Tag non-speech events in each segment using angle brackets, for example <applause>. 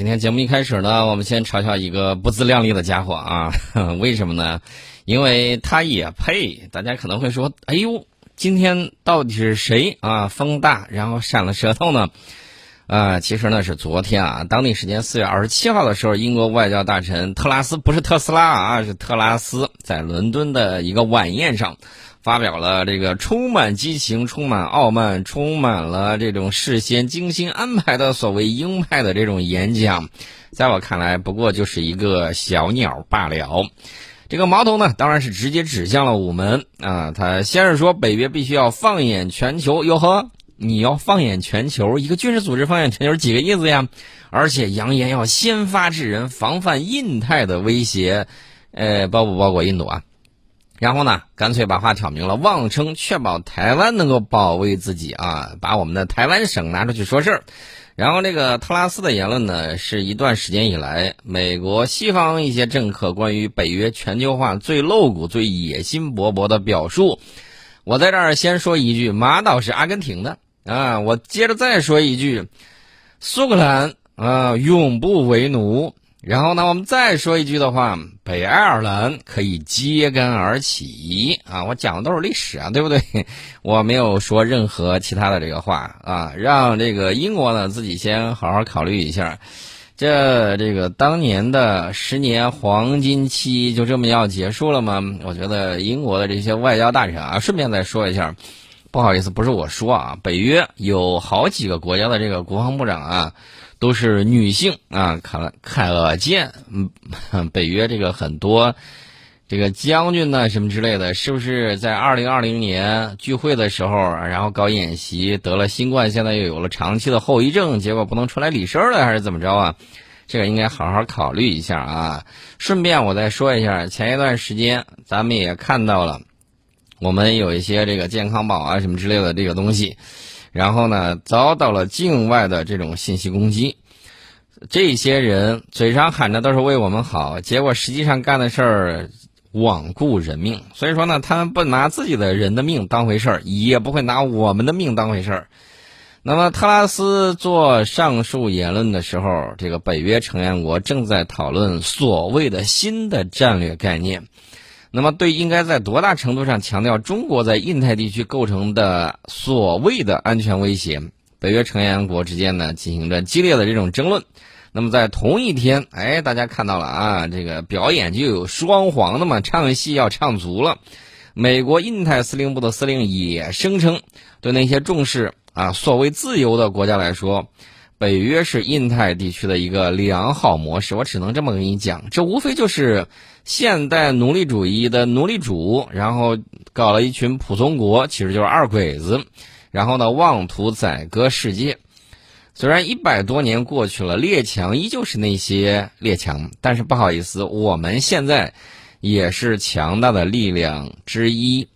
今天节目一开始呢，我们先嘲笑一个不自量力的家伙啊！<laughs> 为什么呢？因为他也配。大家可能会说：“哎呦，今天到底是谁啊？风大，然后闪了舌头呢？”啊，其实呢是昨天啊，当地时间四月二十七号的时候，英国外交大臣特拉斯不是特斯拉啊，是特拉斯，在伦敦的一个晚宴上。发表了这个充满激情、充满傲慢、充满了这种事先精心安排的所谓鹰派的这种演讲，在我看来不过就是一个小鸟罢了。这个矛头呢，当然是直接指向了我们啊。他先是说北约必须要放眼全球，哟呵，你要放眼全球，一个军事组织放眼全球几个意思呀？而且扬言要先发制人，防范印太的威胁，呃，包不包括印度啊？然后呢，干脆把话挑明了，妄称确保台湾能够保卫自己啊，把我们的台湾省拿出去说事儿。然后这个特拉斯的言论呢，是一段时间以来美国西方一些政客关于北约全球化最露骨、最野心勃勃的表述。我在这儿先说一句，马岛是阿根廷的啊，我接着再说一句，苏格兰啊，永不为奴。然后呢，我们再说一句的话，北爱尔兰可以揭竿而起啊！我讲的都是历史啊，对不对？<laughs> 我没有说任何其他的这个话啊，让这个英国呢自己先好好考虑一下，这这个当年的十年黄金期就这么要结束了吗？我觉得英国的这些外交大臣啊，顺便再说一下，不好意思，不是我说啊，北约有好几个国家的这个国防部长啊。都是女性啊，可可见，嗯，<laughs> 北约这个很多这个将军呢，什么之类的，是不是在二零二零年聚会的时候，然后搞演习得了新冠，现在又有了长期的后遗症，结果不能出来理事儿了，还是怎么着啊？这个应该好好考虑一下啊。顺便我再说一下，前一段时间咱们也看到了，我们有一些这个健康宝啊什么之类的这个东西。然后呢，遭到了境外的这种信息攻击，这些人嘴上喊着都是为我们好，结果实际上干的事儿罔顾人命。所以说呢，他们不拿自己的人的命当回事儿，也不会拿我们的命当回事儿。那么，特拉斯做上述言论的时候，这个北约成员国正在讨论所谓的新的战略概念。那么，对应该在多大程度上强调中国在印太地区构成的所谓的安全威胁？北约成员国之间呢进行着激烈的这种争论。那么在同一天，哎，大家看到了啊，这个表演就有双簧的嘛，唱戏要唱足了。美国印太司令部的司令也声称，对那些重视啊所谓自由的国家来说。北约是印太地区的一个良好模式，我只能这么跟你讲，这无非就是现代奴隶主义的奴隶主，然后搞了一群普通国，其实就是二鬼子，然后呢妄图宰割世界。虽然一百多年过去了，列强依旧是那些列强，但是不好意思，我们现在也是强大的力量之一。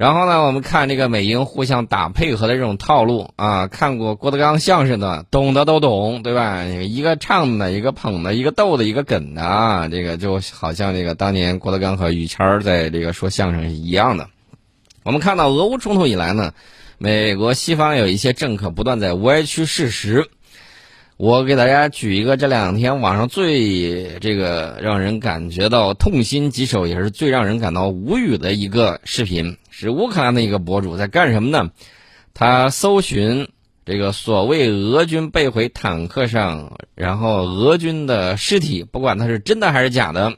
然后呢，我们看这个美英互相打配合的这种套路啊，看过郭德纲相声的，懂的都懂，对吧？一个唱的，一个捧的，一个逗的，一个梗的啊，这个就好像这个当年郭德纲和于谦在这个说相声是一样的。我们看到俄乌冲突以来呢，美国西方有一些政客不断在歪曲事实。我给大家举一个这两天网上最这个让人感觉到痛心疾首，也是最让人感到无语的一个视频，是乌克兰的一个博主在干什么呢？他搜寻这个所谓俄军被毁坦克上，然后俄军的尸体，不管他是真的还是假的，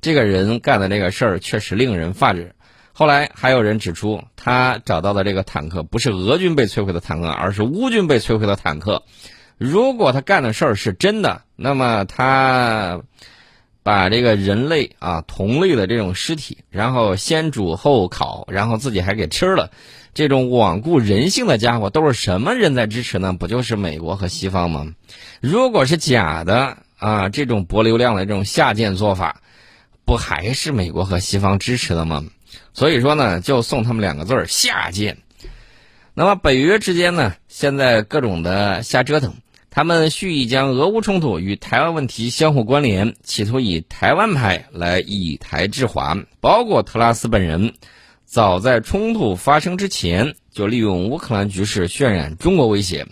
这个人干的这个事儿确实令人发指。后来还有人指出，他找到的这个坦克不是俄军被摧毁的坦克，而是乌军被摧毁的坦克。如果他干的事儿是真的，那么他把这个人类啊同类的这种尸体，然后先煮后烤，然后自己还给吃了，这种罔顾人性的家伙都是什么人在支持呢？不就是美国和西方吗？如果是假的啊，这种博流量的这种下贱做法，不还是美国和西方支持的吗？所以说呢，就送他们两个字儿下贱。那么北约之间呢，现在各种的瞎折腾。他们蓄意将俄乌冲突与台湾问题相互关联，企图以台湾牌来以台制华。包括特拉斯本人，早在冲突发生之前就利用乌克兰局势渲染中国威胁。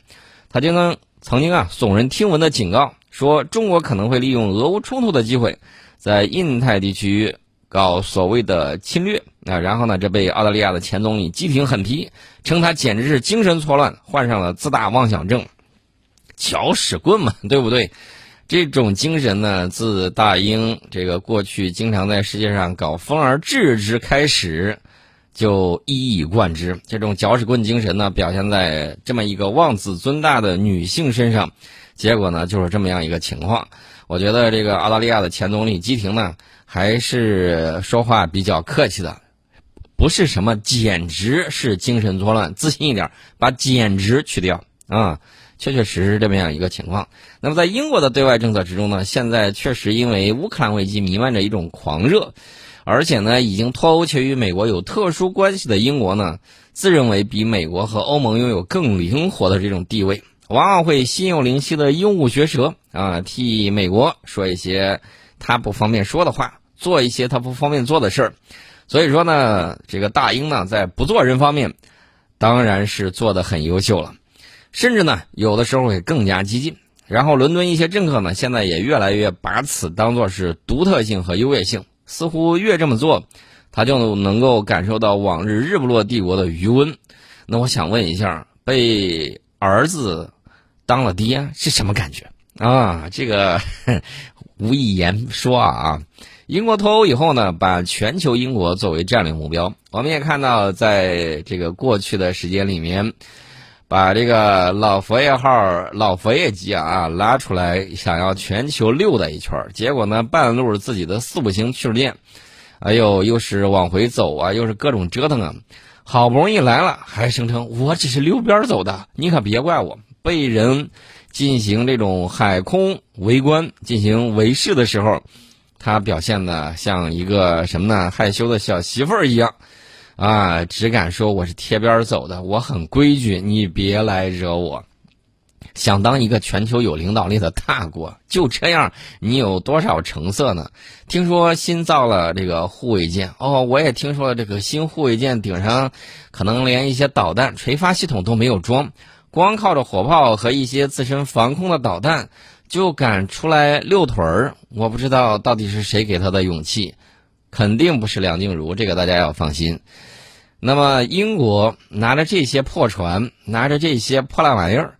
他就能曾经啊耸人听闻的警告说中国可能会利用俄乌冲突的机会，在印太地区搞所谓的侵略啊。然后呢，这被澳大利亚的前总理基廷狠批，称他简直是精神错乱，患上了自大妄想症。搅屎棍嘛，<laughs> 对不对？这种精神呢，自大英这个过去经常在世界上搞风而治之开始，就一以贯之。这种搅屎棍精神呢，表现在这么一个妄自尊大的女性身上，结果呢，就是这么样一个情况。我觉得这个澳大利亚的前总理基廷呢，还是说话比较客气的，不是什么简直是精神错乱，自信一点，把简直去掉啊。确确实实这么样一个情况。那么在英国的对外政策之中呢，现在确实因为乌克兰危机弥漫着一种狂热，而且呢，已经脱欧且与美国有特殊关系的英国呢，自认为比美国和欧盟拥有更灵活的这种地位，往往会心有灵犀的鹦鹉学舌啊，替美国说一些他不方便说的话，做一些他不方便做的事儿。所以说呢，这个大英呢，在不做人方面，当然是做的很优秀了。甚至呢，有的时候会更加激进。然后，伦敦一些政客呢，现在也越来越把此当做是独特性和优越性。似乎越这么做，他就能够感受到往日日不落帝国的余温。那我想问一下，被儿子当了爹是什么感觉啊？这个 <laughs> 无以言说啊。英国脱欧以后呢，把全球英国作为战略目标。我们也看到，在这个过去的时间里面。把这个老佛爷号、老佛爷机啊拉出来，想要全球溜达一圈结果呢，半路自己的四五星驱逐舰，哎呦，又是往回走啊，又是各种折腾啊，好不容易来了，还声称我只是溜边走的，你可别怪我。被人进行这种海空围观、进行围视的时候，他表现的像一个什么呢？害羞的小媳妇儿一样。啊，只敢说我是贴边走的，我很规矩，你别来惹我。想当一个全球有领导力的大国，就这样，你有多少成色呢？听说新造了这个护卫舰，哦，我也听说了，这个新护卫舰顶上可能连一些导弹垂发系统都没有装，光靠着火炮和一些自身防空的导弹就敢出来遛腿儿。我不知道到底是谁给他的勇气。肯定不是梁静茹，这个大家要放心。那么，英国拿着这些破船，拿着这些破烂玩意儿，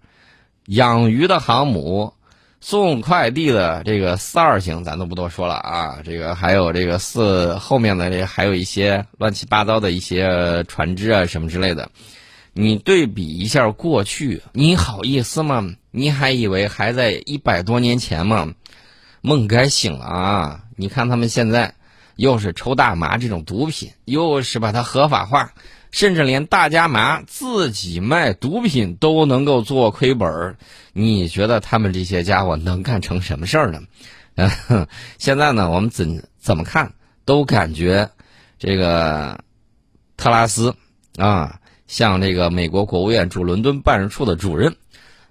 养鱼的航母，送快递的这个四二型，咱都不多说了啊。这个还有这个四后面的这还有一些乱七八糟的一些船只啊什么之类的。你对比一下过去，你好意思吗？你还以为还在一百多年前吗？梦该醒了啊！你看他们现在。又是抽大麻这种毒品，又是把它合法化，甚至连大家麻自己卖毒品都能够做亏本儿。你觉得他们这些家伙能干成什么事儿呢？<laughs> 现在呢，我们怎怎么看都感觉这个特拉斯啊，像这个美国国务院驻伦敦办事处的主任。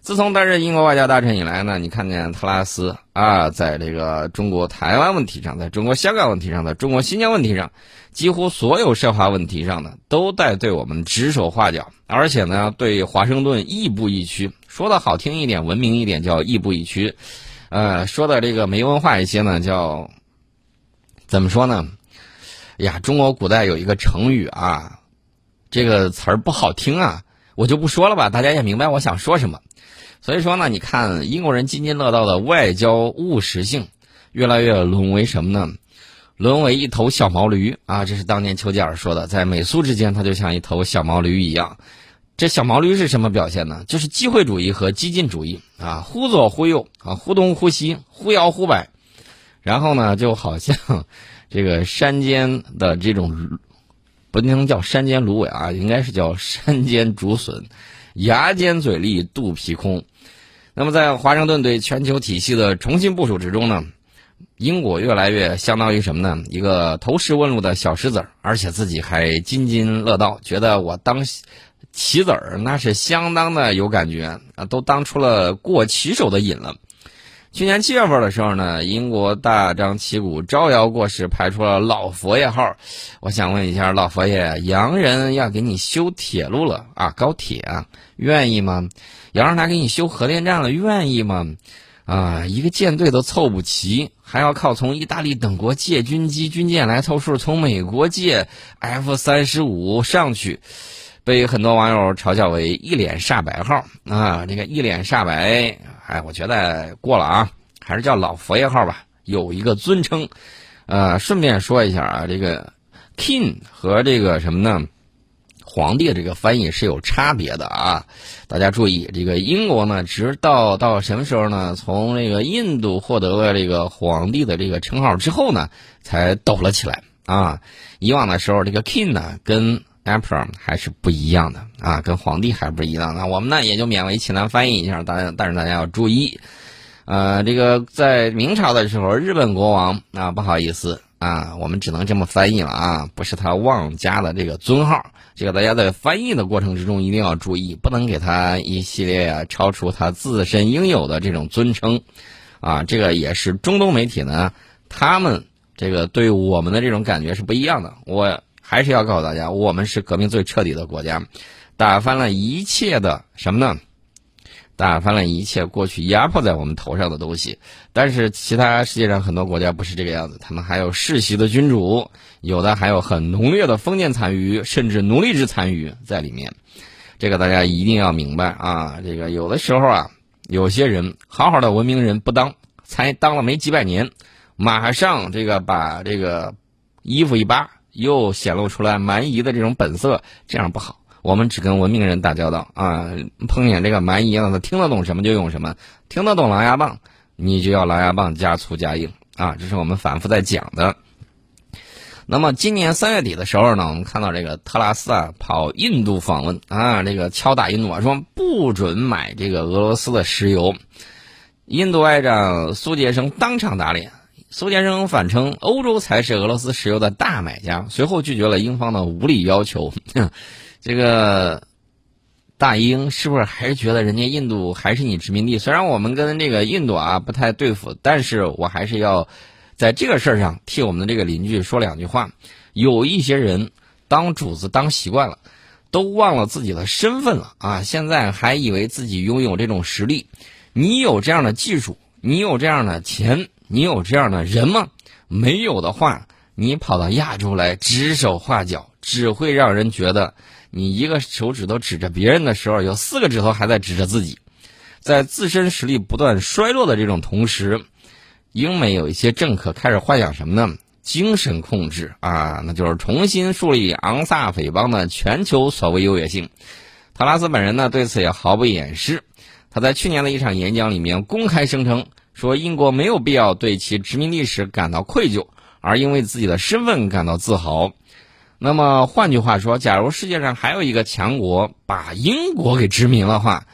自从担任英国外交大臣以来呢，你看见特拉斯啊，在这个中国台湾问题上，在中国香港问题上，在中国新疆问题上，几乎所有涉华问题上呢，都在对我们指手画脚，而且呢，对华盛顿亦步亦趋。说的好听一点，文明一点，叫亦步亦趋；呃，说的这个没文化一些呢，叫怎么说呢？呀，中国古代有一个成语啊，这个词儿不好听啊，我就不说了吧，大家也明白我想说什么。所以说呢，你看英国人津津乐道的外交务实性，越来越沦为什么呢？沦为一头小毛驴啊！这是当年丘吉尔说的，在美苏之间，它就像一头小毛驴一样。这小毛驴是什么表现呢？就是机会主义和激进主义啊，忽左忽右啊，忽东忽西，忽摇忽摆。然后呢，就好像这个山间的这种，不能叫山间芦苇啊，应该是叫山间竹笋，牙尖嘴利，肚皮空。那么，在华盛顿对全球体系的重新部署之中呢，英国越来越相当于什么呢？一个投石问路的小石子儿，而且自己还津津乐道，觉得我当棋子儿那是相当的有感觉啊，都当出了过棋手的瘾了。去年七月份的时候呢，英国大张旗鼓招摇过市，派出了老佛爷号。我想问一下，老佛爷，洋人要给你修铁路了啊，高铁啊，愿意吗？要让他给你修核电站了，愿意吗？啊，一个舰队都凑不齐，还要靠从意大利等国借军机、军舰来凑数，从美国借 F 三十五上去，被很多网友嘲笑为“一脸煞白号”啊。这个“一脸煞白”，哎，我觉得过了啊，还是叫老佛爷号吧，有一个尊称。呃，顺便说一下啊，这个 “king” 和这个什么呢？皇帝这个翻译是有差别的啊，大家注意，这个英国呢，直到到什么时候呢？从这个印度获得了这个皇帝的这个称号之后呢，才抖了起来啊。以往的时候，这个 king 呢跟 emperor 还是不一样的啊，跟皇帝还不一样那。我们呢也就勉为其难翻译一下，大家但是大家要注意，呃，这个在明朝的时候，日本国王啊，不好意思啊，我们只能这么翻译了啊，不是他妄加的这个尊号。这个大家在翻译的过程之中一定要注意，不能给他一系列啊超出他自身应有的这种尊称，啊，这个也是中东媒体呢，他们这个对我们的这种感觉是不一样的。我还是要告诉大家，我们是革命最彻底的国家，打翻了一切的什么呢？打翻了一切过去压迫在我们头上的东西，但是其他世界上很多国家不是这个样子，他们还有世袭的君主，有的还有很浓烈的封建残余，甚至奴隶制残余在里面。这个大家一定要明白啊！这个有的时候啊，有些人好好的文明人不当，才当了没几百年，马上这个把这个衣服一扒，又显露出来蛮夷的这种本色，这样不好。我们只跟文明人打交道啊！碰见这个蛮夷了，他听得懂什么就用什么，听得懂狼牙棒，你就要狼牙棒加粗加硬啊！这是我们反复在讲的。那么今年三月底的时候呢，我们看到这个特拉斯啊跑印度访问啊，这个敲打印度啊，说不准买这个俄罗斯的石油。印度外长苏杰生当场打脸，苏杰生反称欧洲才是俄罗斯石油的大买家，随后拒绝了英方的无理要求。<laughs> 这个大英是不是还是觉得人家印度还是你殖民地？虽然我们跟这个印度啊不太对付，但是我还是要在这个事儿上替我们的这个邻居说两句话。有一些人当主子当习惯了，都忘了自己的身份了啊！现在还以为自己拥有这种实力，你有这样的技术，你有这样的钱，你有这样的人吗？没有的话，你跑到亚洲来指手画脚，只会让人觉得。你一个手指头指着别人的时候，有四个指头还在指着自己，在自身实力不断衰落的这种同时，英美有一些政客开始幻想什么呢？精神控制啊，那就是重新树立昂萨匪帮的全球所谓优越性。特拉斯本人呢对此也毫不掩饰，他在去年的一场演讲里面公开声称说，英国没有必要对其殖民历史感到愧疚，而因为自己的身份感到自豪。那么换句话说，假如世界上还有一个强国把英国给殖民的话，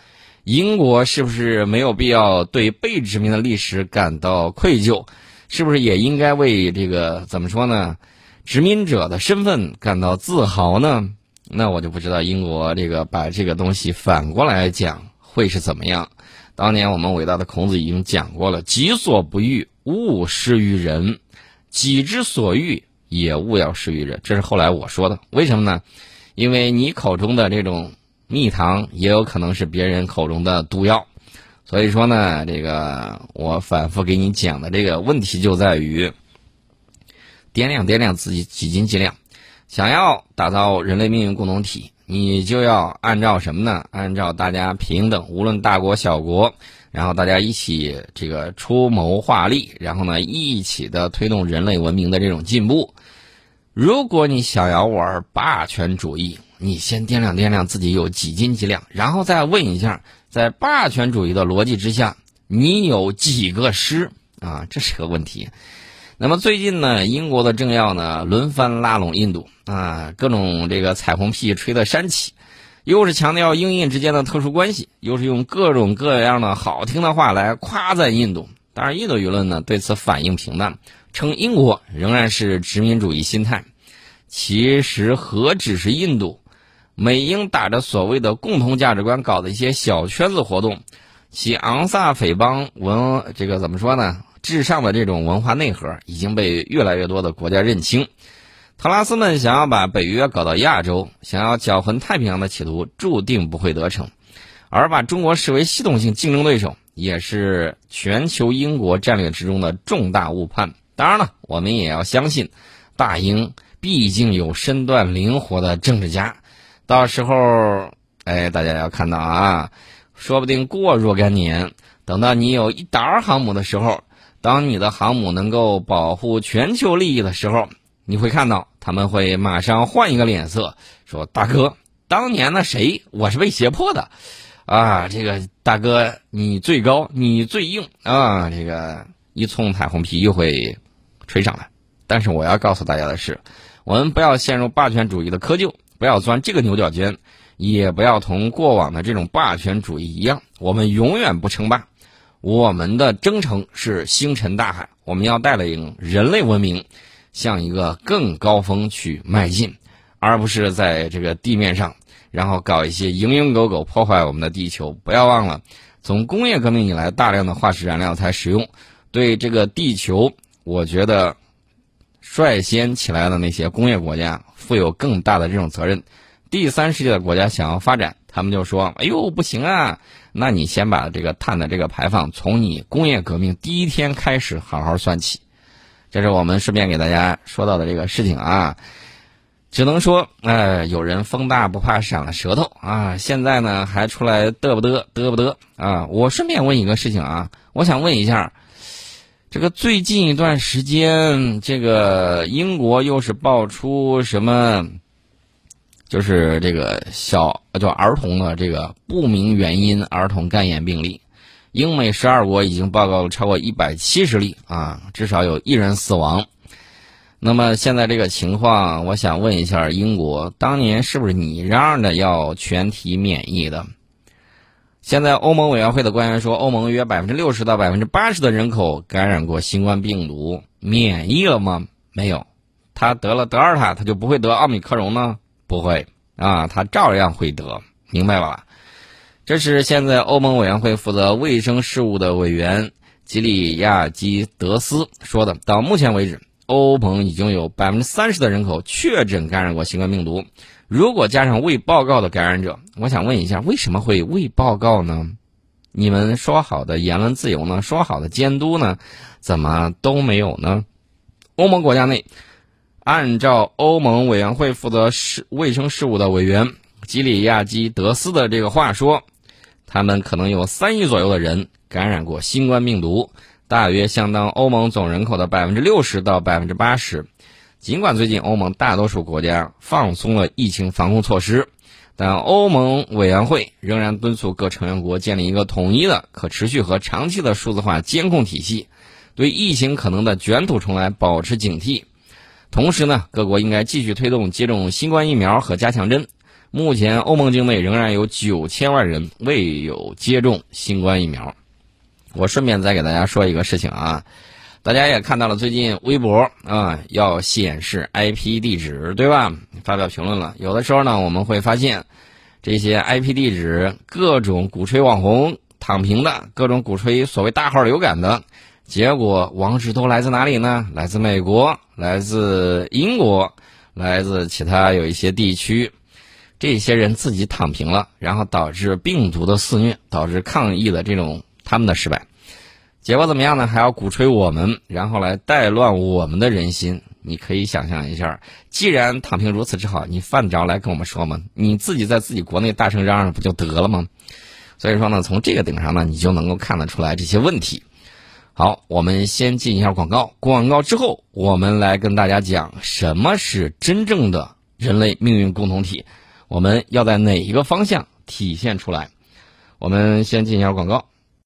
英国是不是没有必要对被殖民的历史感到愧疚？是不是也应该为这个怎么说呢？殖民者的身份感到自豪呢？那我就不知道英国这个把这个东西反过来讲会是怎么样。当年我们伟大的孔子已经讲过了：“己所不欲，勿施于人；己之所欲。”也勿要施于人，这是后来我说的。为什么呢？因为你口中的这种蜜糖，也有可能是别人口中的毒药。所以说呢，这个我反复给你讲的这个问题就在于，掂量掂量自己几斤几两。想要打造人类命运共同体，你就要按照什么呢？按照大家平等，无论大国小国。然后大家一起这个出谋划力，然后呢一起的推动人类文明的这种进步。如果你想要玩霸权主义，你先掂量掂量自己有几斤几两，然后再问一下，在霸权主义的逻辑之下，你有几个师啊？这是个问题。那么最近呢，英国的政要呢轮番拉拢印度啊，各种这个彩虹屁吹得山起。又是强调英印之间的特殊关系，又是用各种各样的好听的话来夸赞印度。当然，印度舆论呢对此反应平淡，称英国仍然是殖民主义心态。其实何止是印度，美英打着所谓的共同价值观搞的一些小圈子活动，其昂萨匪帮文这个怎么说呢？至上的这种文化内核已经被越来越多的国家认清。特拉斯们想要把北约搞到亚洲，想要搅浑太平洋的企图注定不会得逞，而把中国视为系统性竞争对手，也是全球英国战略之中的重大误判。当然了，我们也要相信，大英毕竟有身段灵活的政治家。到时候，哎，大家要看到啊，说不定过若干年，等到你有一打航母的时候，当你的航母能够保护全球利益的时候，你会看到他们会马上换一个脸色，说：“大哥，当年那谁，我是被胁迫的。”啊，这个大哥，你最高，你最硬啊！这个一冲彩虹屁又会吹上来。但是我要告诉大家的是，我们不要陷入霸权主义的窠臼，不要钻这个牛角尖，也不要同过往的这种霸权主义一样，我们永远不称霸。我们的征程是星辰大海，我们要带领人类文明向一个更高峰去迈进，而不是在这个地面上。然后搞一些蝇营狗苟破坏我们的地球，不要忘了，从工业革命以来，大量的化石燃料才使用，对这个地球，我觉得率先起来的那些工业国家负有更大的这种责任。第三世界的国家想要发展，他们就说：“哎呦，不行啊！那你先把这个碳的这个排放从你工业革命第一天开始好好算起。”这是我们顺便给大家说到的这个事情啊。只能说，哎，有人风大不怕闪了舌头啊！现在呢，还出来嘚不嘚嘚不嘚啊！我顺便问一个事情啊，我想问一下，这个最近一段时间，这个英国又是爆出什么，就是这个小就儿童的这个不明原因儿童肝炎病例，英美十二国已经报告了超过一百七十例啊，至少有一人死亡。那么现在这个情况，我想问一下英国，当年是不是你嚷着要全体免疫的？现在欧盟委员会的官员说，欧盟约百分之六十到百分之八十的人口感染过新冠病毒，免疫了吗？没有，他得了德尔塔，他就不会得奥密克戎呢？不会啊，他照样会得，明白吧？这是现在欧盟委员会负责卫生事务的委员吉里亚基德斯说的。到目前为止。欧盟已经有百分之三十的人口确诊感染过新冠病毒，如果加上未报告的感染者，我想问一下，为什么会未报告呢？你们说好的言论自由呢？说好的监督呢？怎么都没有呢？欧盟国家内，按照欧盟委员会负责事卫生事务的委员吉里亚基德斯的这个话说，他们可能有三亿左右的人感染过新冠病毒。大约相当欧盟总人口的百分之六十到百分之八十。尽管最近欧盟大多数国家放松了疫情防控措施，但欧盟委员会仍然敦促各成员国建立一个统一的、可持续和长期的数字化监控体系，对疫情可能的卷土重来保持警惕。同时呢，各国应该继续推动接种新冠疫苗和加强针。目前，欧盟境内仍然有九千万人未有接种新冠疫苗。我顺便再给大家说一个事情啊，大家也看到了，最近微博啊要显示 IP 地址，对吧？发表评论了。有的时候呢，我们会发现这些 IP 地址，各种鼓吹网红躺平的，各种鼓吹所谓大号流感的，结果王石都来自哪里呢？来自美国，来自英国，来自其他有一些地区。这些人自己躺平了，然后导致病毒的肆虐，导致抗疫的这种。他们的失败，结果怎么样呢？还要鼓吹我们，然后来带乱我们的人心。你可以想象一下，既然躺平如此之好，你犯得着来跟我们说吗？你自己在自己国内大声嚷嚷不就得了吗？所以说呢，从这个顶上呢，你就能够看得出来这些问题。好，我们先进一下广告，广告之后，我们来跟大家讲什么是真正的人类命运共同体，我们要在哪一个方向体现出来？我们先进一下广告。